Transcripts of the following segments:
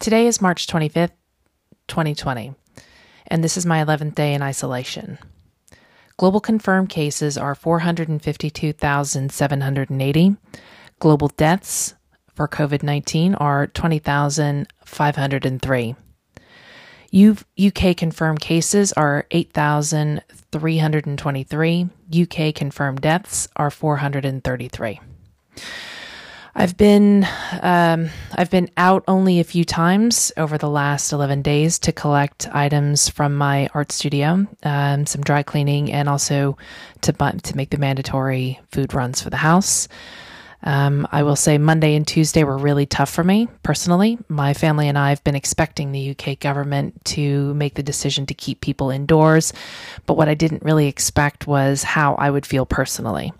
Today is March 25th, 2020, and this is my 11th day in isolation. Global confirmed cases are 452,780. Global deaths for COVID 19 are 20,503. UK confirmed cases are 8,323. UK confirmed deaths are 433. I've been um, I've been out only a few times over the last eleven days to collect items from my art studio, um, some dry cleaning, and also to to make the mandatory food runs for the house. Um, I will say Monday and Tuesday were really tough for me personally. My family and I have been expecting the UK government to make the decision to keep people indoors, but what I didn't really expect was how I would feel personally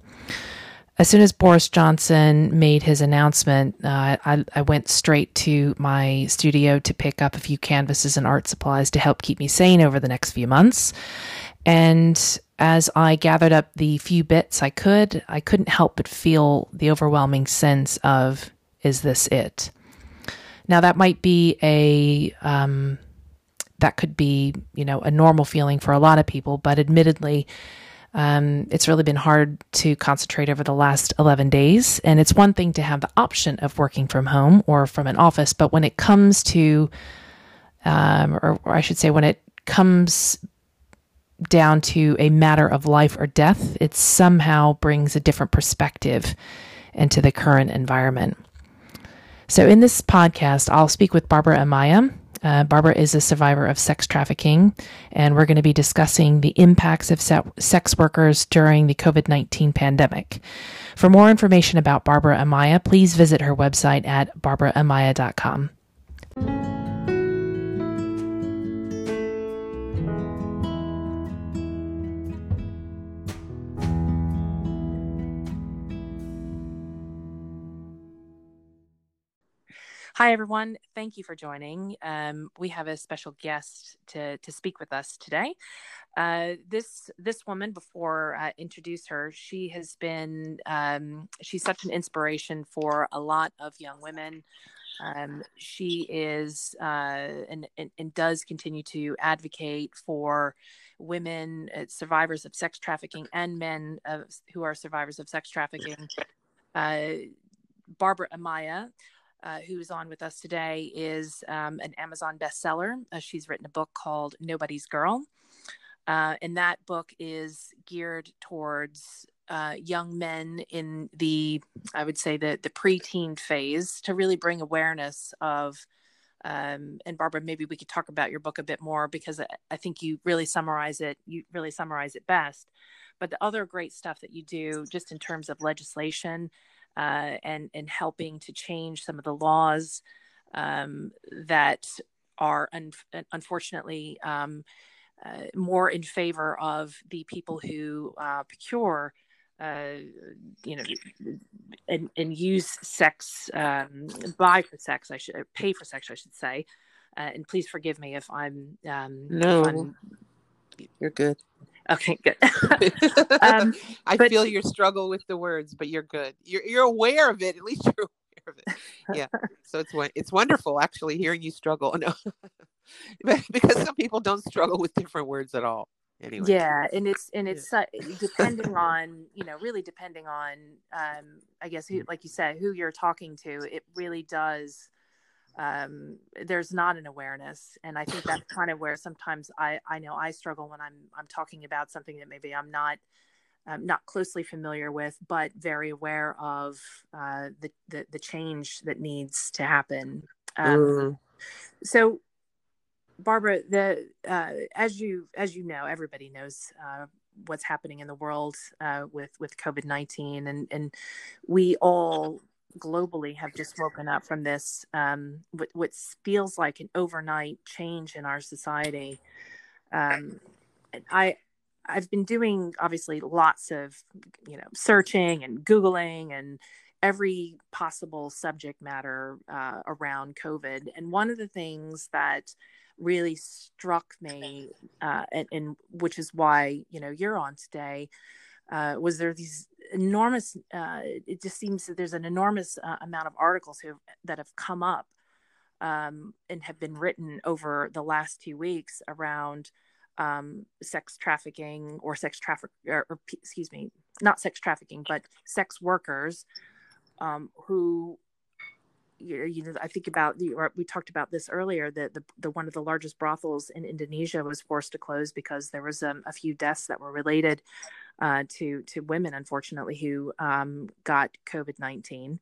as soon as Boris Johnson made his announcement, uh, I, I, went straight to my studio to pick up a few canvases and art supplies to help keep me sane over the next few months. And as I gathered up the few bits I could, I couldn't help but feel the overwhelming sense of, is this it? Now, that might be a, um, that could be, you know, a normal feeling for a lot of people, but admittedly, um, it's really been hard to concentrate over the last 11 days. And it's one thing to have the option of working from home or from an office, but when it comes to, um, or, or I should say, when it comes down to a matter of life or death, it somehow brings a different perspective into the current environment. So, in this podcast, I'll speak with Barbara Amaya. Uh, Barbara is a survivor of sex trafficking, and we're going to be discussing the impacts of se- sex workers during the COVID 19 pandemic. For more information about Barbara Amaya, please visit her website at barbaraamaya.com. Hi, everyone. Thank you for joining. Um, we have a special guest to, to speak with us today. Uh, this this woman, before I introduce her, she has been um, she's such an inspiration for a lot of young women. Um, she is uh, and, and, and does continue to advocate for women uh, survivors of sex trafficking and men who are survivors of sex trafficking. Uh, Barbara Amaya uh, who's on with us today, is um, an Amazon bestseller. Uh, she's written a book called Nobody's Girl. Uh, and that book is geared towards uh, young men in the, I would say, the, the preteen phase to really bring awareness of. Um, and Barbara, maybe we could talk about your book a bit more because I, I think you really summarize it. You really summarize it best. But the other great stuff that you do, just in terms of legislation, uh, and and helping to change some of the laws um, that are un- unfortunately um, uh, more in favor of the people who uh, procure. Uh, you know, and, and use sex, um, buy for sex, I should pay for sex, I should say. Uh, and please forgive me if I'm um, no, if I'm, you're good. Okay, good. um, I but, feel your struggle with the words, but you're good. You're you're aware of it. At least you're aware of it. Yeah. So it's it's wonderful actually hearing you struggle. No, because some people don't struggle with different words at all. Anyway. Yeah, and it's and it's yeah. uh, depending on you know really depending on um I guess who like you said who you're talking to. It really does um, there's not an awareness and i think that's kind of where sometimes i i know i struggle when i'm i'm talking about something that maybe i'm not um, not closely familiar with but very aware of uh, the, the, the change that needs to happen um, mm. so barbara the uh, as you as you know everybody knows uh, what's happening in the world uh, with with covid-19 and and we all globally have just woken up from this um, what, what feels like an overnight change in our society. Um, I I've been doing obviously lots of you know searching and googling and every possible subject matter uh, around COVID. And one of the things that really struck me, uh, and, and which is why you know you're on today, uh, was there these enormous uh, it just seems that there's an enormous uh, amount of articles who, that have come up um, and have been written over the last two weeks around um, sex trafficking or sex traffic or, or, excuse me not sex trafficking but sex workers um, who you know, I think about the, we talked about this earlier that the, the one of the largest brothels in Indonesia was forced to close because there was um, a few deaths that were related uh, to to women, unfortunately, who um, got COVID nineteen.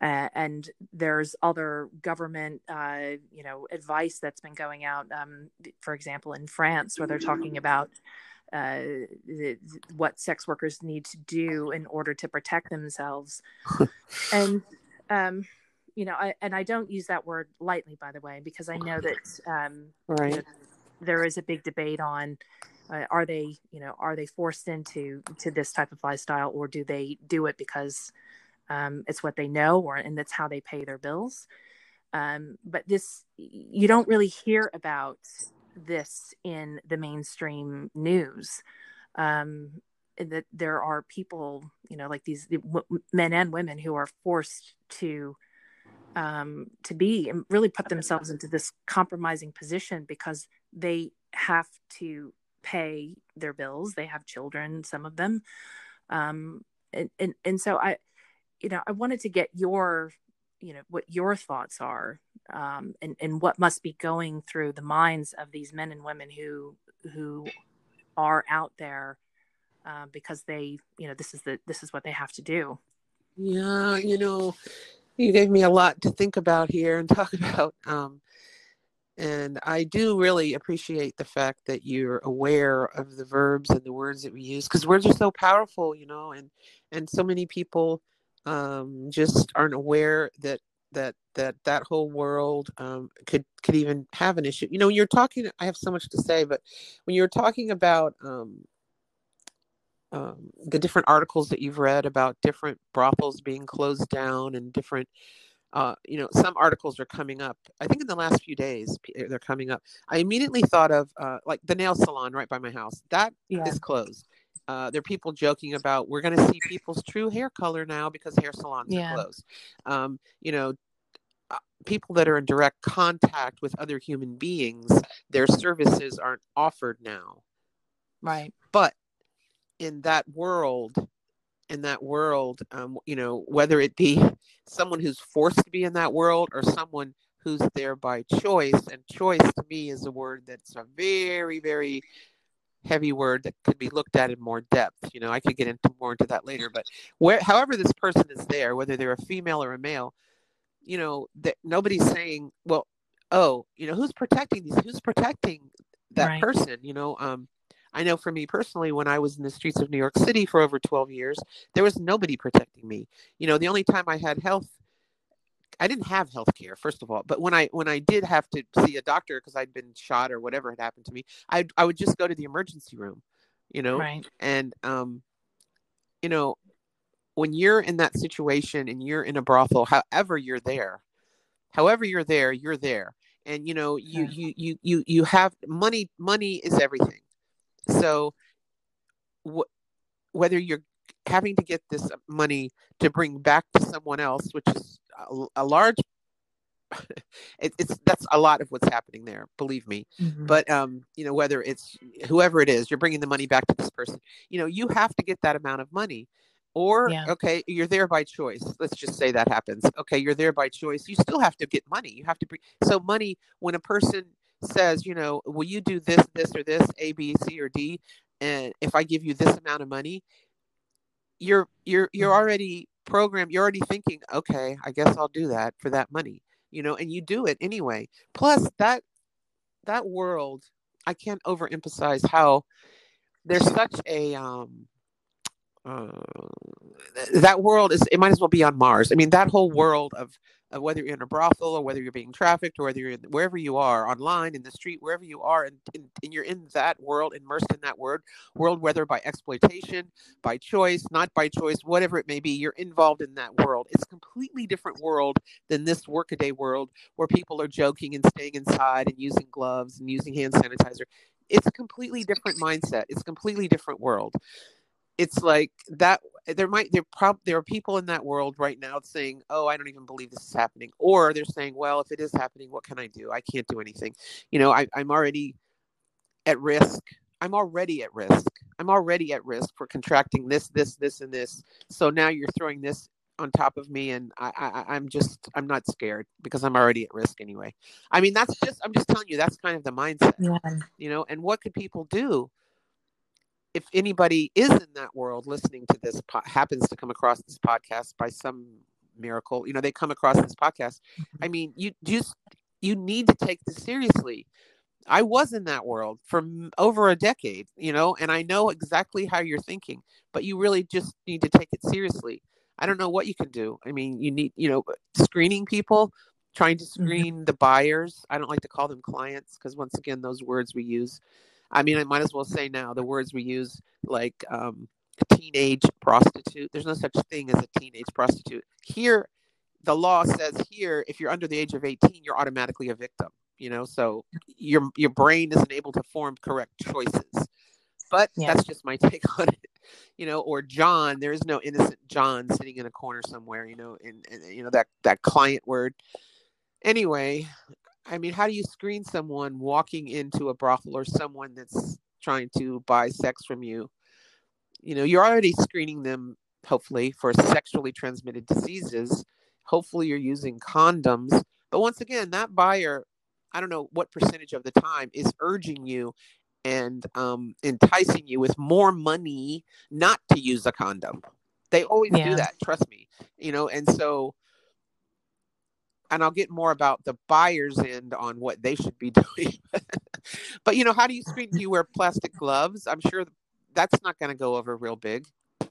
Uh, and there's other government, uh, you know, advice that's been going out. Um, for example, in France, where they're talking about uh, the, what sex workers need to do in order to protect themselves, and um, you know, I, and I don't use that word lightly, by the way, because I know that um, right. You know, there is a big debate on uh, are they, you know, are they forced into to this type of lifestyle, or do they do it because um, it's what they know, or and that's how they pay their bills. Um, but this, you don't really hear about this in the mainstream news. Um, that there are people, you know, like these men and women who are forced to um, to be and really put themselves into this compromising position because they have to pay their bills. They have children, some of them. Um, and, and, and so I, you know, I wanted to get your, you know, what your thoughts are um, and, and what must be going through the minds of these men and women who, who are out there uh, because they, you know, this is the, this is what they have to do. Yeah. You know, you gave me a lot to think about here and talk about. Um, and I do really appreciate the fact that you're aware of the verbs and the words that we use because words are so powerful, you know, and and so many people um, just aren't aware that that that that whole world um, could could even have an issue. You know, you're talking, I have so much to say, but when you're talking about um, um, the different articles that you've read about different brothels being closed down and different uh, you know some articles are coming up. I think in the last few days eh, they're coming up. I immediately thought of uh, like the nail salon right by my house. That yeah. is closed. Uh, there are people joking about we're going to see people's true hair color now because hair salons yeah. are closed. Um, you know uh, people that are in direct contact with other human beings their services aren't offered now. Right. But in that world in that world um, you know whether it be someone who's forced to be in that world or someone who's there by choice. And choice to me is a word that's a very very heavy word that could be looked at in more depth. You know i could get into more into that later but where however this person is there whether they're a female or a male you know that nobody's saying well oh you know who's protecting these who's protecting that right. person? You know um I know for me personally, when I was in the streets of New York City for over 12 years, there was nobody protecting me. You know, the only time I had health, I didn't have health care, first of all. But when I when I did have to see a doctor because I'd been shot or whatever had happened to me, I I would just go to the emergency room, you know. Right. And um, you know, when you're in that situation and you're in a brothel, however you're there, however you're there, you're there and you know you you you you you have money money is everything so, wh- whether you're having to get this money to bring back to someone else, which is a, a large it, it's that's a lot of what's happening there believe me. Mm-hmm. but um you know whether it's whoever it is you're bringing the money back to this person you know you have to get that amount of money. Or yeah. okay you're there by choice. Let's just say that happens. Okay you're there by choice. You still have to get money. You have to bring so money when a person says, you know, will you do this, this, or this, A, B, C, or D, and if I give you this amount of money, you're you're you're mm-hmm. already programmed. You're already thinking, okay, I guess I'll do that for that money, you know, and you do it anyway. Plus, that that world, I can't overemphasize how there's such a um uh, that world is it might as well be on Mars. I mean, that whole world of uh, whether you're in a brothel or whether you're being trafficked or whether you're in, wherever you are online in the street wherever you are and, and, and, you're in that world immersed in that word world whether by exploitation by choice not by choice whatever it may be you're involved in that world. It's a completely different world than this workaday world where people are joking and staying inside and using gloves and using hand sanitizer. It's a completely different mindset. It's a completely different world it's like that there might there prob there are people in that world right now saying oh i don't even believe this is happening or they're saying well if it is happening what can i do? I can't do anything. You know I, i'm already at risk. I'm already at risk. I'm already at risk for contracting this this this and this. So now you're throwing this on top of me and I, I i'm just i'm not scared because i'm already at risk anyway. I mean that's just i'm just telling you that's kind of the mindset yeah. you know and what could people do if anybody is in that world listening to this po- happens to come across this podcast by some miracle you know they come across this podcast i mm-hmm. mean you just you need to take this seriously i was in that world for over a decade you know and i know exactly how you're thinking but you really just need to take it seriously i don't know what you can do i mean you need you know screening people trying to mm-hmm. screen mm-hmm. the buyers i don't like to call them clients because once again those words we use I mean, I might as well say now the words we use, like um, teenage prostitute. There's no such thing as a teenage prostitute. Here, the law says here, if you're under the age of 18, you're automatically a victim. You know, so your your brain isn't able to form correct choices. But yeah. that's just my take on it. You know, or John, there is no innocent John sitting in a corner somewhere. You know, and, and you know that that client word. Anyway, I mean, how do you screen someone walking into a brothel or someone that's trying to buy sex from you? You know, you're already screening them, hopefully, for sexually transmitted diseases. Hopefully, you're using condoms. But once again, that buyer, I don't know what percentage of the time, is urging you and um, enticing you with more money not to use a condom. They always yeah. do that, trust me. You know, and so and I'll get more about the buyer's end on what they should be doing. but you know, how do you screen? Do you wear plastic gloves? I'm sure that's not going to go over real big.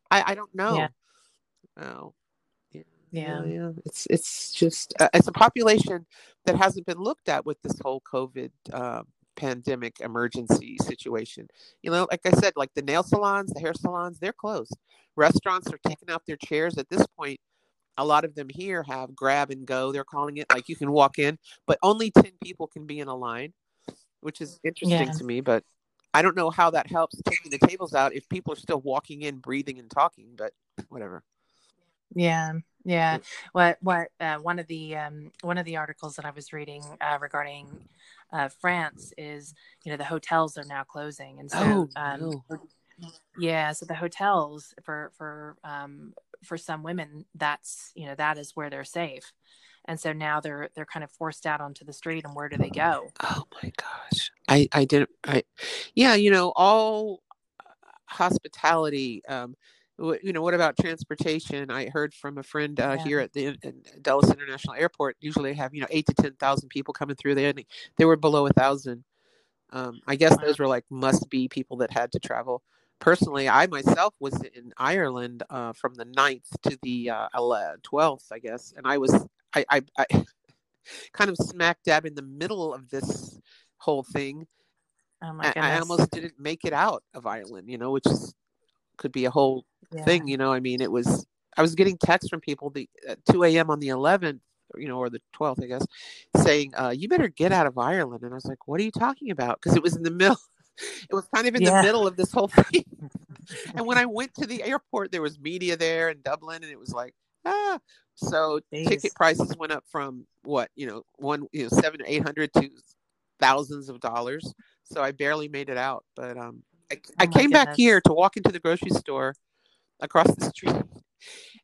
I, I don't know. Yeah. Oh, yeah. yeah. yeah, It's it's just uh, it's a population that hasn't been looked at with this whole COVID uh, pandemic emergency situation. You know, like I said, like the nail salons, the hair salons, they're closed. Restaurants are taking out their chairs at this point a lot of them here have grab and go they're calling it like you can walk in but only 10 people can be in a line which is interesting yeah. to me but i don't know how that helps taking the tables out if people are still walking in breathing and talking but whatever yeah yeah what what uh, one of the um, one of the articles that i was reading uh, regarding uh, france is you know the hotels are now closing and so oh, um, no. yeah so the hotels for for um, for some women that's you know that is where they're safe. And so now they're they're kind of forced out onto the street and where do they go? Oh my gosh. I i didn't i yeah you know all hospitality um you know what about transportation? I heard from a friend uh, yeah. here at the dulles international airport usually have you know eight to ten thousand people coming through there and they were below a thousand. Um, i guess wow. those were like must be people that had to travel personally, I myself was in Ireland uh, from the 9th to the uh, 12th, I guess, and I was I, I, I kind of smack dab in the middle of this whole thing. Oh my I, I, almost didn't make it out of Ireland, you know, which is could be a whole yeah. thing, you know. I mean, it was I was getting texts from people the at 2 a.m. on the 11th, you know, or the 12th, I guess, saying, uh, "You better get out of Ireland." And I was like, "What are you talking about?" Because it was in the middle it was kind of in yeah. the middle of this whole thing. and when I went to the airport, there was media there in Dublin, and it was like, ah. So Jeez. ticket prices went up from what you know, one you know, seven or eight hundred to thousands of dollars. So I barely made it out, but um, I, oh I came goodness. back here to walk into the grocery store across the street.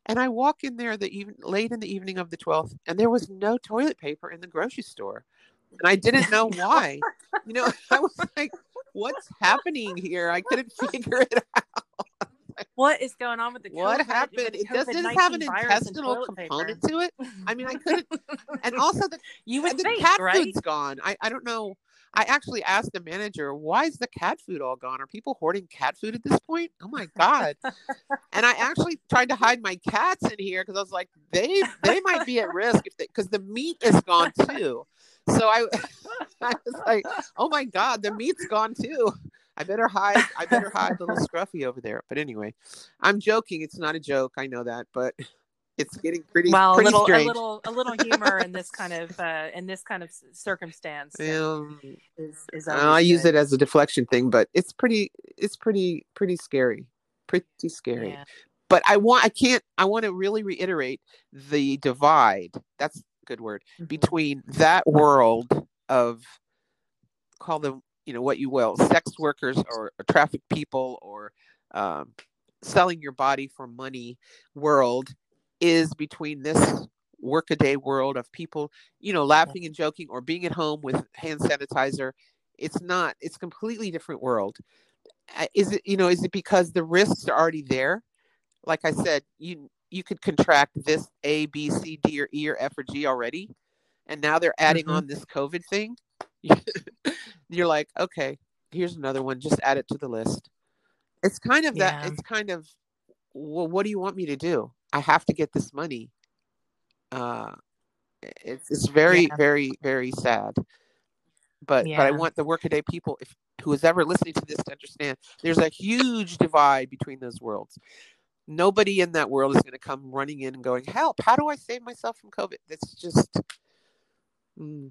And I walk in there the even late in the evening of the 12th, and there was no toilet paper in the grocery store. And I didn't know why. you know, I was like, what's happening here? I couldn't figure it out. what is going on with the what happened? It does not have an intestinal component paper. to it? I mean, I couldn't. And also the you would the think, cat right? food's gone. I I don't know. I actually asked the manager, "Why is the cat food all gone? Are people hoarding cat food at this point?" Oh my god! and I actually tried to hide my cats in here because I was like, they they might be at risk if they because the meat is gone too. So I, I was like, oh my God, the meat's gone too. I better hide. I better hide little Scruffy over there. But anyway, I'm joking. It's not a joke. I know that, but it's getting pretty well. Pretty a little, strange. a little, a little humor in this kind of uh, in this kind of circumstance. Um, is, is I use it as a deflection thing, but it's pretty, it's pretty, pretty scary. pretty scary. Yeah. But I want I can't I want to really reiterate the divide. That's good word mm-hmm. between that world of call them you know what you will sex workers or, or traffic people or um, selling your body for money world is between this workaday world of people you know laughing and joking or being at home with hand sanitizer. It's not it's completely different world. Is it you know is it because the risks are already there? Like i said you you could contract this a b c d or e or f or g already and now they're adding mm-hmm. on this covid thing you're like okay here's another one just add it to the list it's kind of that yeah. it's kind of well what do you want me to do i have to get this money uh it's it's very yeah. very very sad but yeah. but i want the workaday people if who is ever listening to this to understand there's a huge divide between those worlds nobody in that world is going to come running in and going help how do i save myself from covid that's just mm.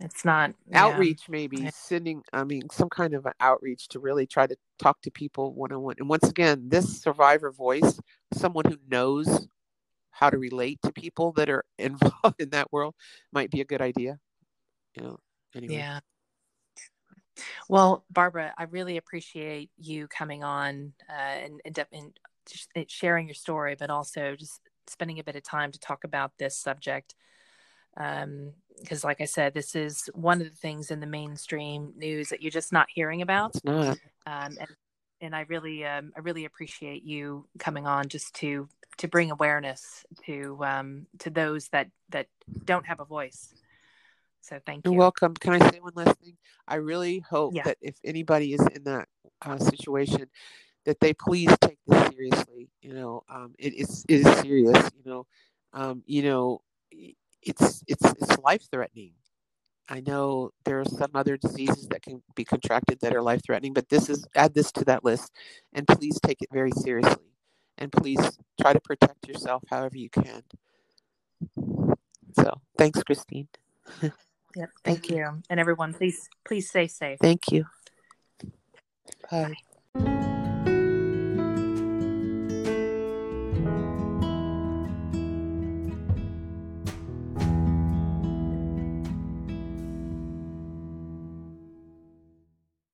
it's not outreach yeah. maybe sending i mean some kind of an outreach to really try to talk to people one-on-one and once again this survivor voice someone who knows how to relate to people that are involved in that world might be a good idea you know anyway. yeah well, Barbara, I really appreciate you coming on uh, and, and, and sharing your story, but also just spending a bit of time to talk about this subject. Because, um, like I said, this is one of the things in the mainstream news that you're just not hearing about. It's not. Um, and, and I really, um, I really appreciate you coming on just to to bring awareness to um, to those that that don't have a voice. So thank you. You're welcome. Can I say one last thing? I really hope yeah. that if anybody is in that uh, situation, that they please take this seriously. You know, um, it is it is serious. You know, um, you know, it's it's it's life threatening. I know there are some other diseases that can be contracted that are life threatening, but this is add this to that list, and please take it very seriously, and please try to protect yourself however you can. So, thanks, Christine. Yep. Thank you. And everyone, please, please stay safe. Thank you. Bye. Bye.